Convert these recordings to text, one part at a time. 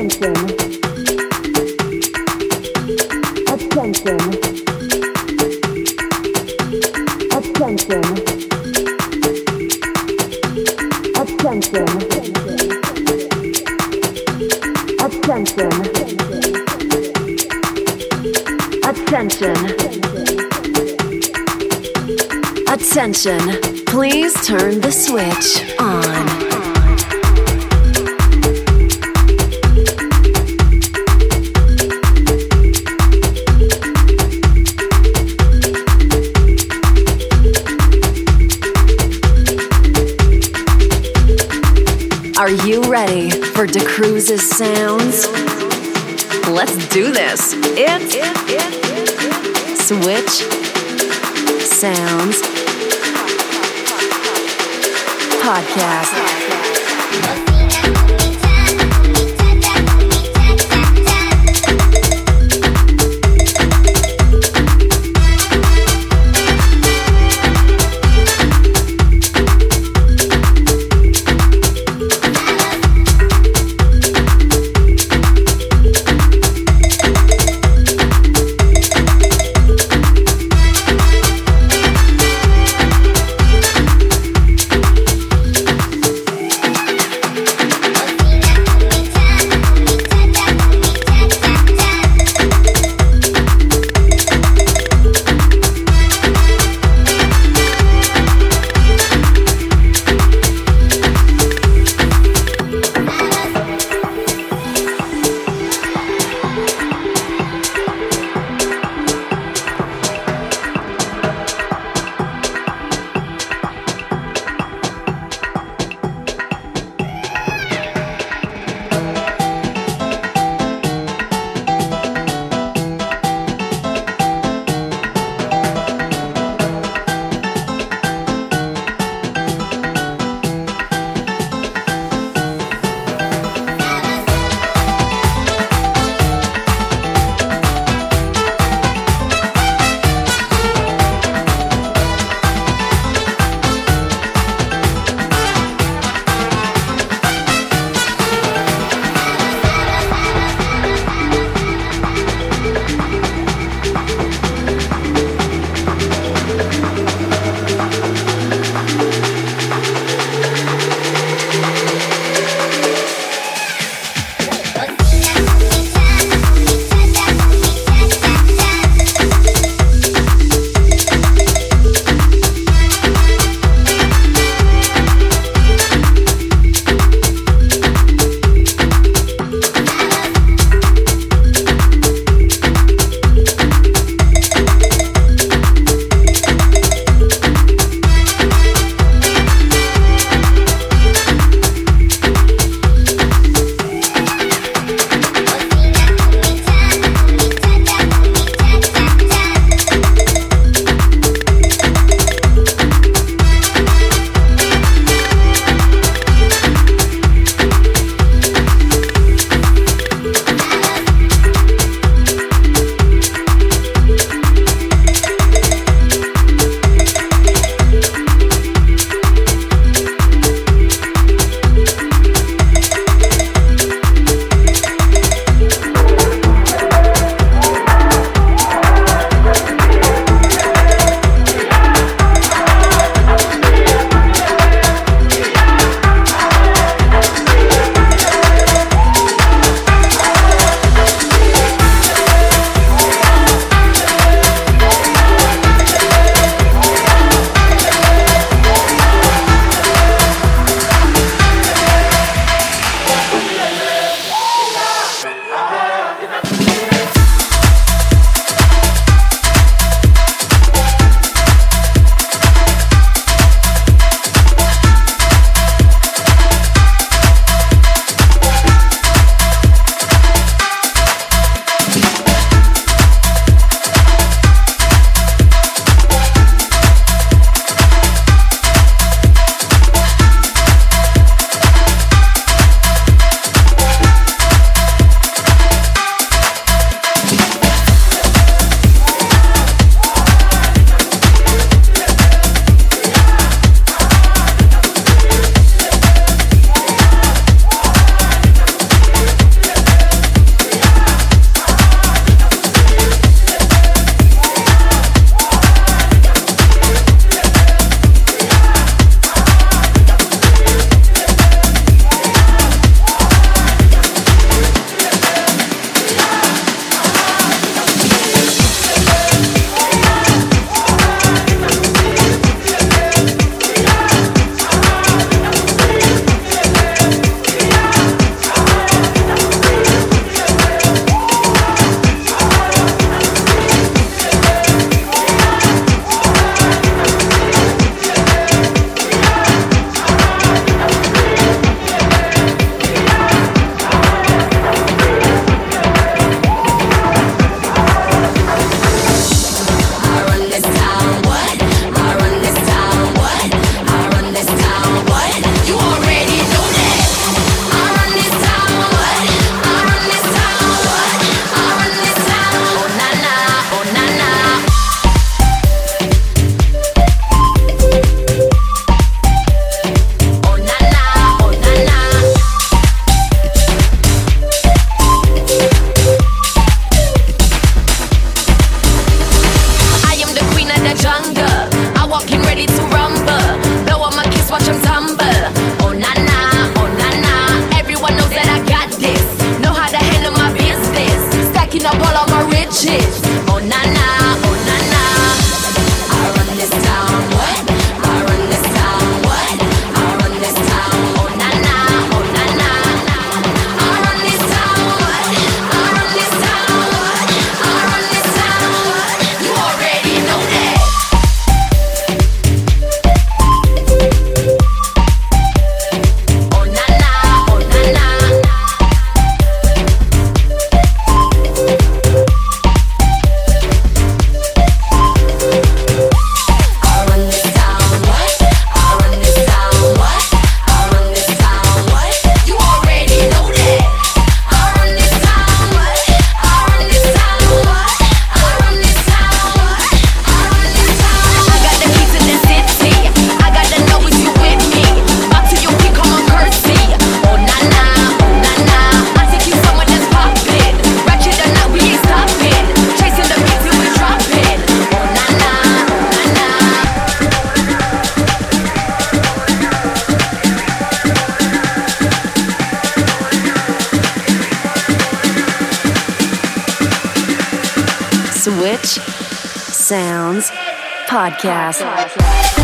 Attention. Attention. Attention. Attention. Attention. Attention. Attention. Please turn the switch on. Are you ready for DeCruz's sounds? Let's do this. It's Switch Sounds Podcast. Podcast. Switch,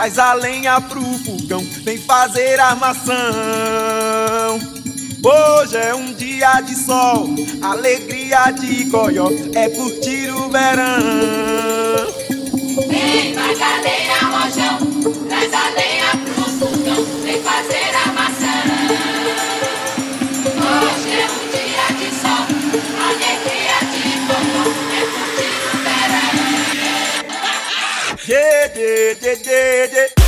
traz a lenha pro fogão, vem fazer armação. Hoje é um dia de sol, alegria de goió, é curtir o verão. Vem Magalenha Rojão, traz a lenha pro fogão, vem fazer armação. Dê,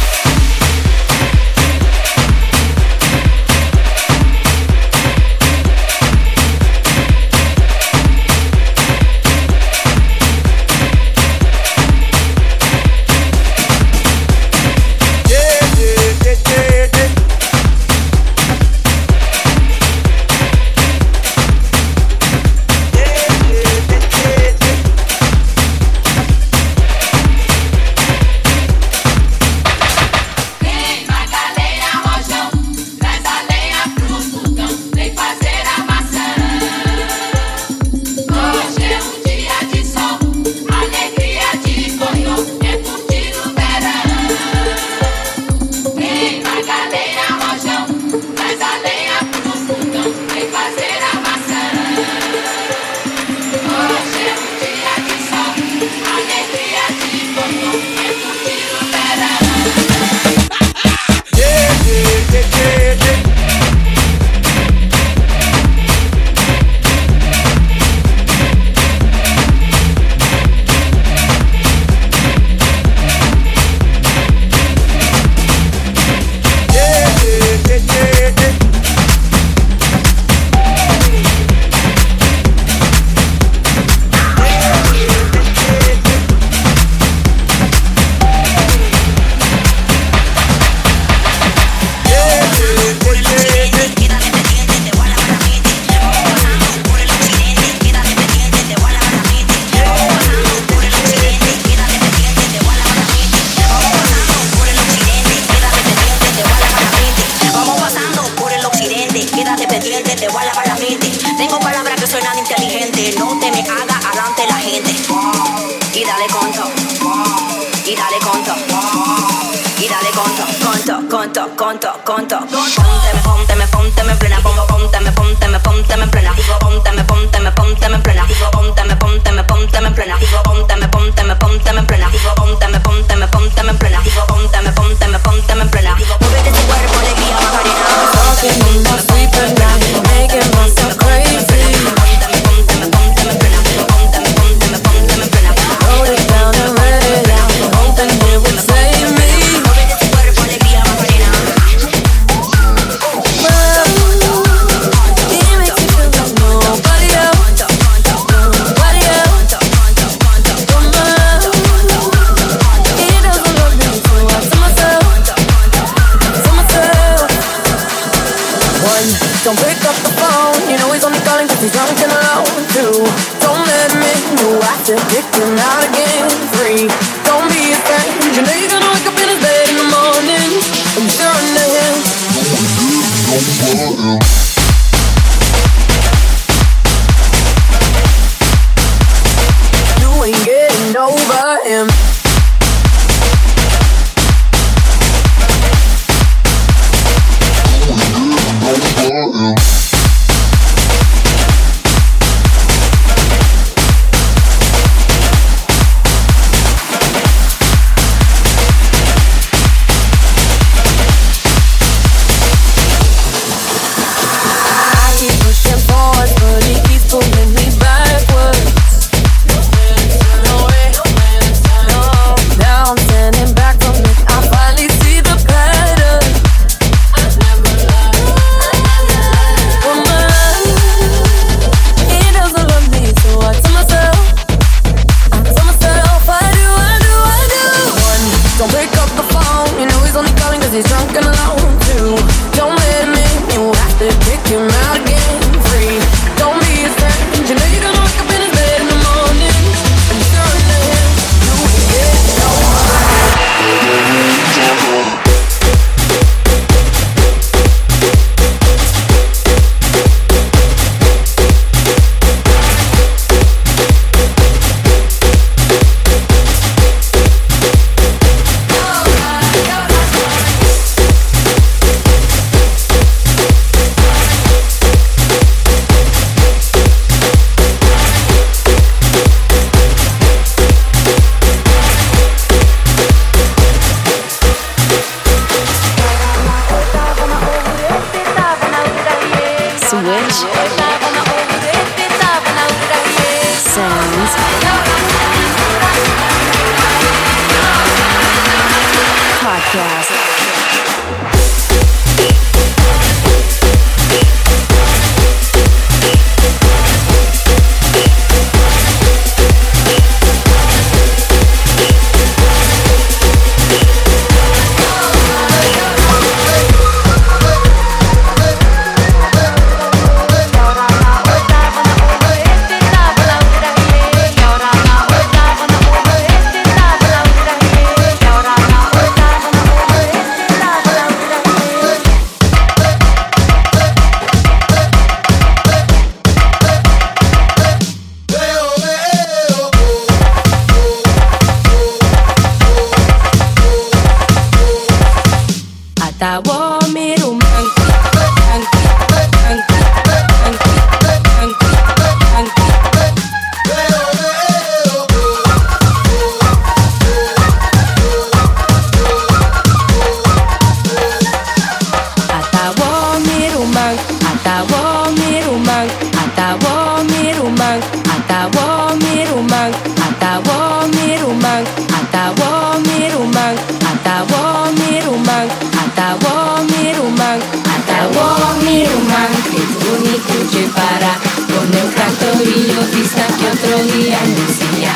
pista que otro día lucía.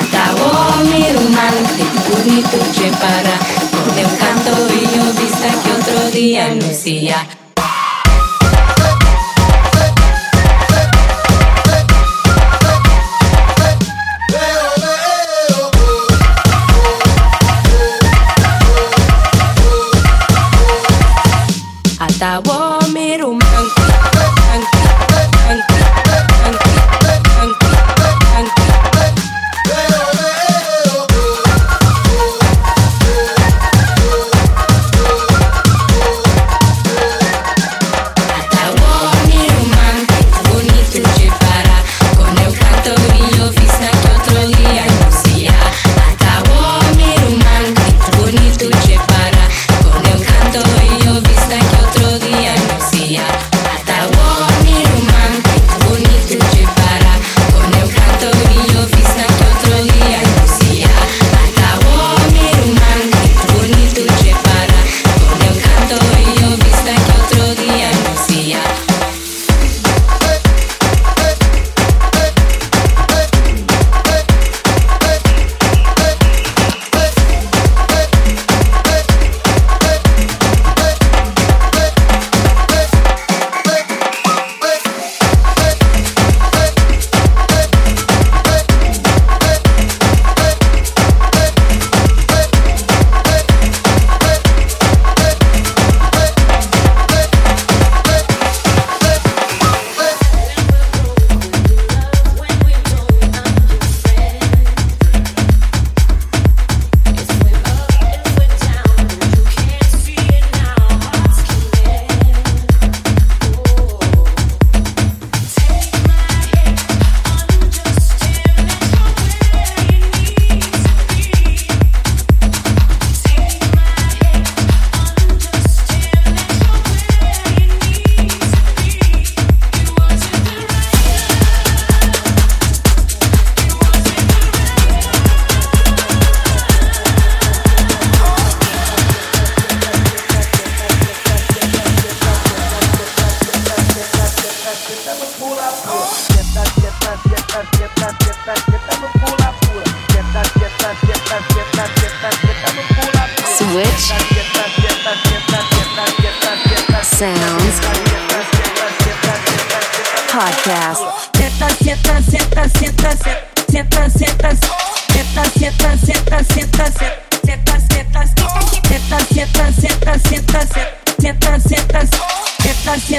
Acabó mi romántico bonito che para, con un canto y yo vista que otro día lucía.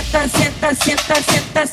sienta, sienta, sienta, sienta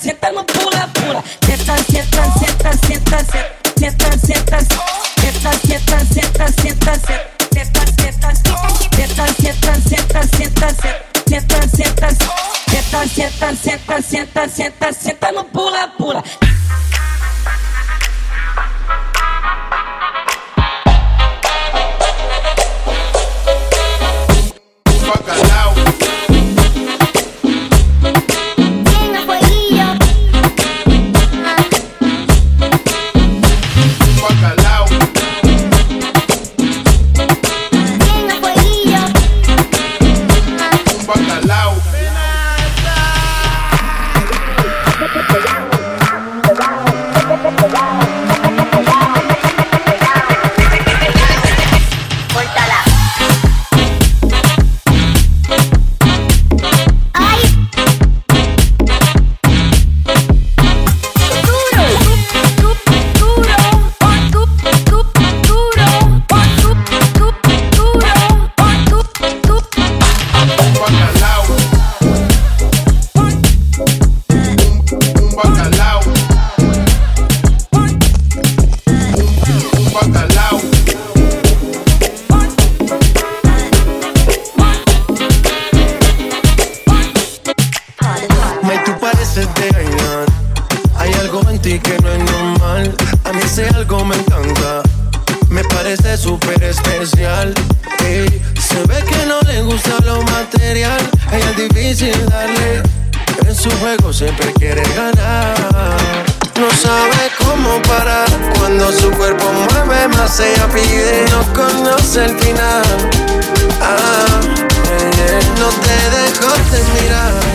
es el final. Ah. Eh, eh, no te dejo de mirar.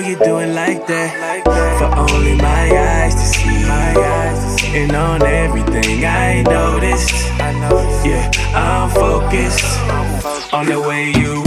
know you do it like that. For only my eyes to see. And on everything I noticed. Yeah, I'm focused on the way you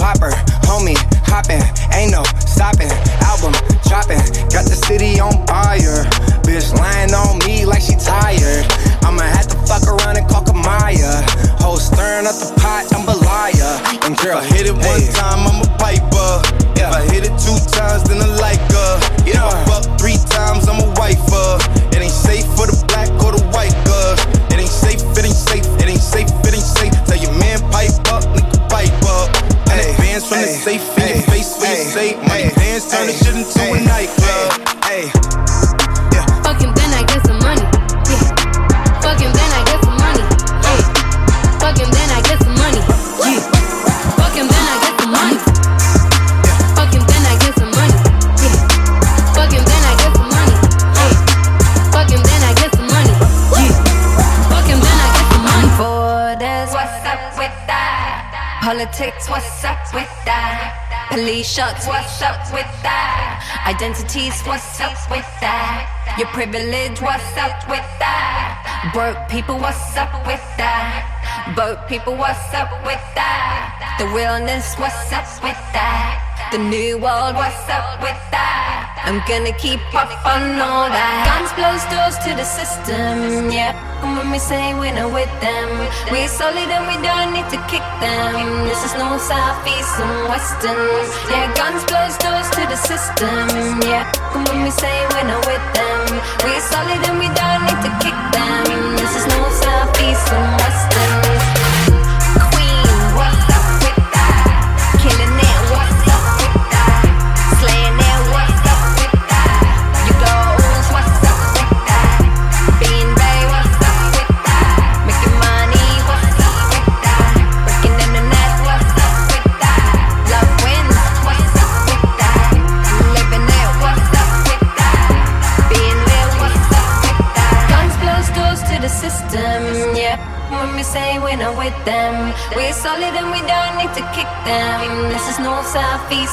popper. Politics, what's up with that? Police shots, what's up with that? Identities, what's up with that? Your privilege, what's up with that? Broke people, what's up with that? Broke people, what's up with that? The realness, what's up with that? the new world, what's up with that? I'm gonna keep up on all that. Guns close doors to the system, yeah. And when we say we're not with them, we're solid and we don't need to kick them. This is no south, east, and western. Yeah, guns close doors to the system, yeah. And when we say we're not with them, we're solid and we don't need to kick them. This is no south, east, and western.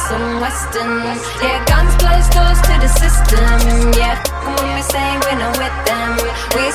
some Western. Yeah, guns close doors to the system. Yeah, when we say we're not with them. We